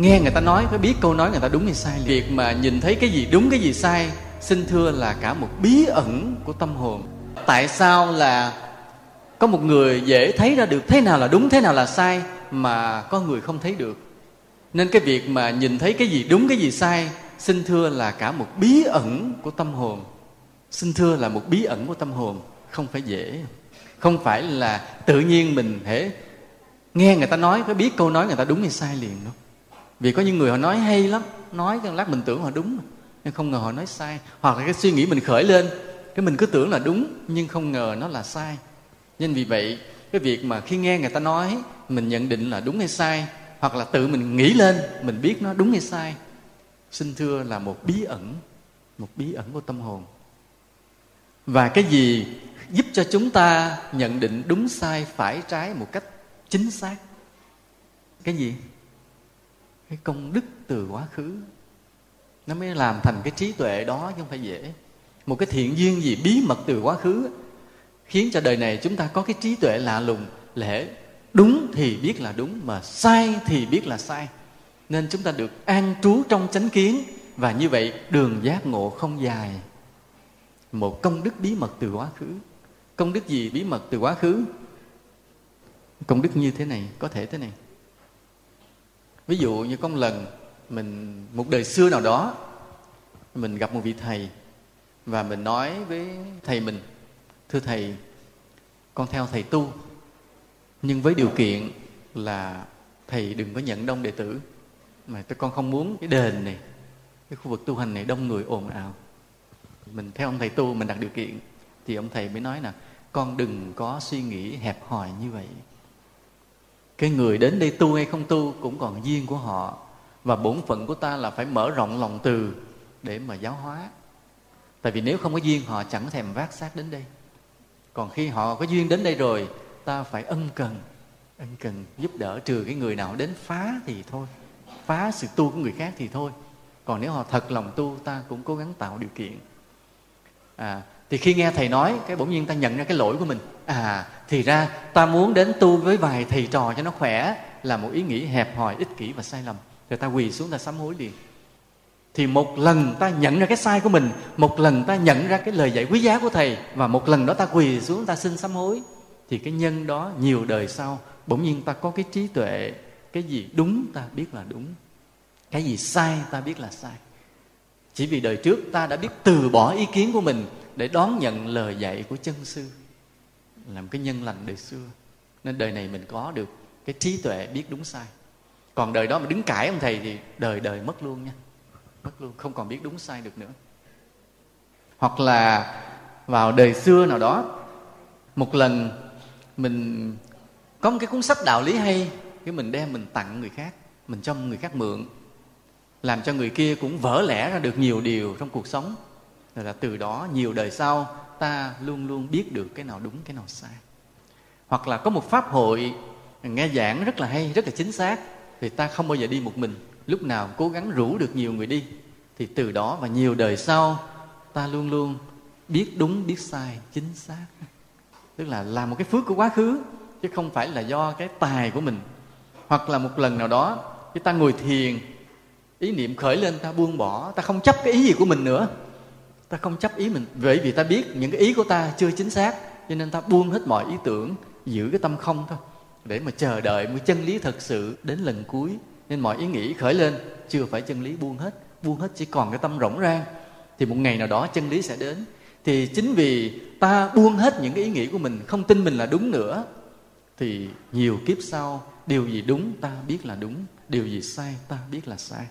nghe người ta nói, phải biết câu nói người ta đúng hay sai việc mà nhìn thấy cái gì đúng, cái gì sai, xin thưa là cả một bí ẩn của tâm hồn. Tại sao là có một người dễ thấy ra được thế nào là đúng, thế nào là sai, mà có người không thấy được? Nên cái việc mà nhìn thấy cái gì đúng, cái gì sai, xin thưa là cả một bí ẩn của tâm hồn. Xin thưa là một bí ẩn của tâm hồn, không phải dễ. Không phải là tự nhiên mình thể nghe người ta nói, phải biết câu nói người ta đúng hay sai liền đâu vì có những người họ nói hay lắm, nói cái lát mình tưởng họ đúng nhưng không ngờ họ nói sai. Hoặc là cái suy nghĩ mình khởi lên, cái mình cứ tưởng là đúng, nhưng không ngờ nó là sai. Nên vì vậy, cái việc mà khi nghe người ta nói, mình nhận định là đúng hay sai, hoặc là tự mình nghĩ lên, mình biết nó đúng hay sai, xin thưa là một bí ẩn, một bí ẩn của tâm hồn. Và cái gì giúp cho chúng ta nhận định đúng sai phải trái một cách chính xác? Cái gì? Cái công đức từ quá khứ, nó mới làm thành cái trí tuệ đó chứ không phải dễ. Một cái thiện duyên gì bí mật từ quá khứ khiến cho đời này chúng ta có cái trí tuệ lạ lùng, lẽ đúng thì biết là đúng mà sai thì biết là sai. Nên chúng ta được an trú trong chánh kiến và như vậy đường giác ngộ không dài. Một công đức bí mật từ quá khứ. Công đức gì bí mật từ quá khứ? Công đức như thế này, có thể thế này ví dụ như có một lần mình, một đời xưa nào đó, mình gặp một vị thầy và mình nói với thầy mình, thưa thầy, con theo thầy tu, nhưng với điều kiện là thầy đừng có nhận đông đệ tử, mà tôi con không muốn cái đền này, cái khu vực tu hành này đông người ồn ào. Mình theo ông thầy tu, mình đặt điều kiện, thì ông thầy mới nói là con đừng có suy nghĩ hẹp hòi như vậy cái người đến đây tu hay không tu cũng còn duyên của họ. Và bổn phận của ta là phải mở rộng lòng từ để mà giáo hóa. Tại vì nếu không có duyên họ chẳng thèm vác xác đến đây. Còn khi họ có duyên đến đây rồi ta phải ân cần. Ân cần giúp đỡ trừ cái người nào đến phá thì thôi. Phá sự tu của người khác thì thôi. Còn nếu họ thật lòng tu ta cũng cố gắng tạo điều kiện. À, thì khi nghe thầy nói cái bỗng nhiên ta nhận ra cái lỗi của mình à thì ra ta muốn đến tu với vài thầy trò cho nó khỏe, là một ý nghĩ hẹp hòi, ích kỷ và sai lầm. Rồi ta quỳ xuống ta sám hối liền. Thì một lần ta nhận ra cái sai của mình, một lần ta nhận ra cái lời dạy quý giá của thầy, và một lần đó ta quỳ xuống ta xin sám hối, thì cái nhân đó nhiều đời sau, bỗng nhiên ta có cái trí tuệ, cái gì đúng ta biết là đúng, cái gì sai ta biết là sai. Chỉ vì đời trước ta đã biết từ bỏ ý kiến của mình để đón nhận lời dạy của chân sư làm cái nhân lành đời xưa. Nên đời này mình có được cái trí tuệ biết đúng sai. Còn đời đó mà đứng cãi ông thầy thì đời đời mất luôn nha. Mất luôn, không còn biết đúng sai được nữa. Hoặc là vào đời xưa nào đó, một lần mình có một cái cuốn sách đạo lý hay, cái mình đem mình tặng người khác, mình cho người khác mượn, làm cho người kia cũng vỡ lẽ ra được nhiều điều trong cuộc sống rồi là từ đó nhiều đời sau, ta luôn luôn biết được cái nào đúng, cái nào sai. Hoặc là có một pháp hội nghe giảng rất là hay, rất là chính xác, thì ta không bao giờ đi một mình. Lúc nào cố gắng rủ được nhiều người đi, thì từ đó và nhiều đời sau, ta luôn luôn biết đúng, biết sai, chính xác. Tức là làm một cái phước của quá khứ, chứ không phải là do cái tài của mình. Hoặc là một lần nào đó, khi ta ngồi thiền, ý niệm khởi lên, ta buông bỏ, ta không chấp cái ý gì của mình nữa ta không chấp ý mình, bởi vì ta biết những cái ý của ta chưa chính xác, cho nên ta buông hết mọi ý tưởng, giữ cái tâm không thôi, để mà chờ đợi một chân lý thật sự đến lần cuối. Nên mọi ý nghĩ khởi lên, chưa phải chân lý buông hết buông hết chỉ còn cái tâm rỗng rang. Thì một ngày nào đó chân lý sẽ đến. Thì chính vì ta buông hết những cái ý nghĩ của mình, không tin mình là đúng nữa, thì nhiều kiếp sau, điều gì đúng ta biết là đúng, điều gì sai ta biết là sai.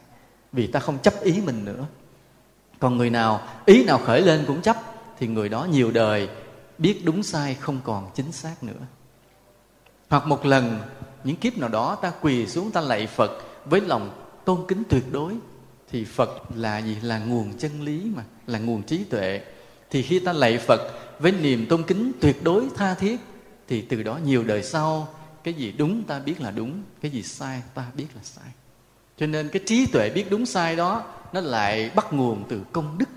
Vì ta không chấp ý mình nữa còn người nào, ý nào khởi lên cũng chấp, thì người đó nhiều đời biết đúng sai không còn chính xác nữa. Hoặc một lần, những kiếp nào đó ta quỳ xuống ta lạy phật với lòng tôn kính tuyệt đối, thì phật là gì? Là nguồn chân lý mà, là nguồn trí tuệ. Thì khi ta lạy phật với niềm tôn kính tuyệt đối tha thiết, thì từ đó nhiều đời sau, cái gì đúng ta biết là đúng, cái gì sai ta biết là sai cho nên cái trí tuệ biết đúng sai đó, nó lại bắt nguồn từ công đức,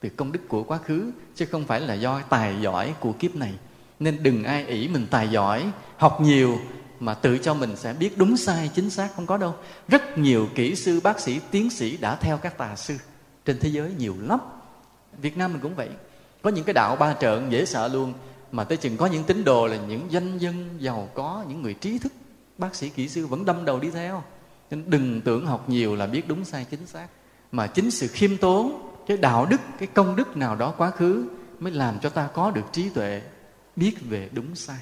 từ công đức của quá khứ, chứ không phải là do tài giỏi của kiếp này. Nên đừng ai ỷ mình tài giỏi, học nhiều mà tự cho mình sẽ biết đúng sai, chính xác không có đâu. Rất nhiều kỹ sư, bác sĩ, tiến sĩ đã theo các tà sư trên thế giới nhiều lắm. Việt nam mình cũng vậy. Có những cái đạo ba trợn dễ sợ luôn, mà tới chừng có những tín đồ là những doanh nhân giàu có, những người trí thức, bác sĩ, kỹ sư vẫn đâm đầu đi theo nên đừng tưởng học nhiều là biết đúng sai chính xác, mà chính sự khiêm tốn, cái đạo đức, cái công đức nào đó quá khứ mới làm cho ta có được trí tuệ, biết về đúng sai.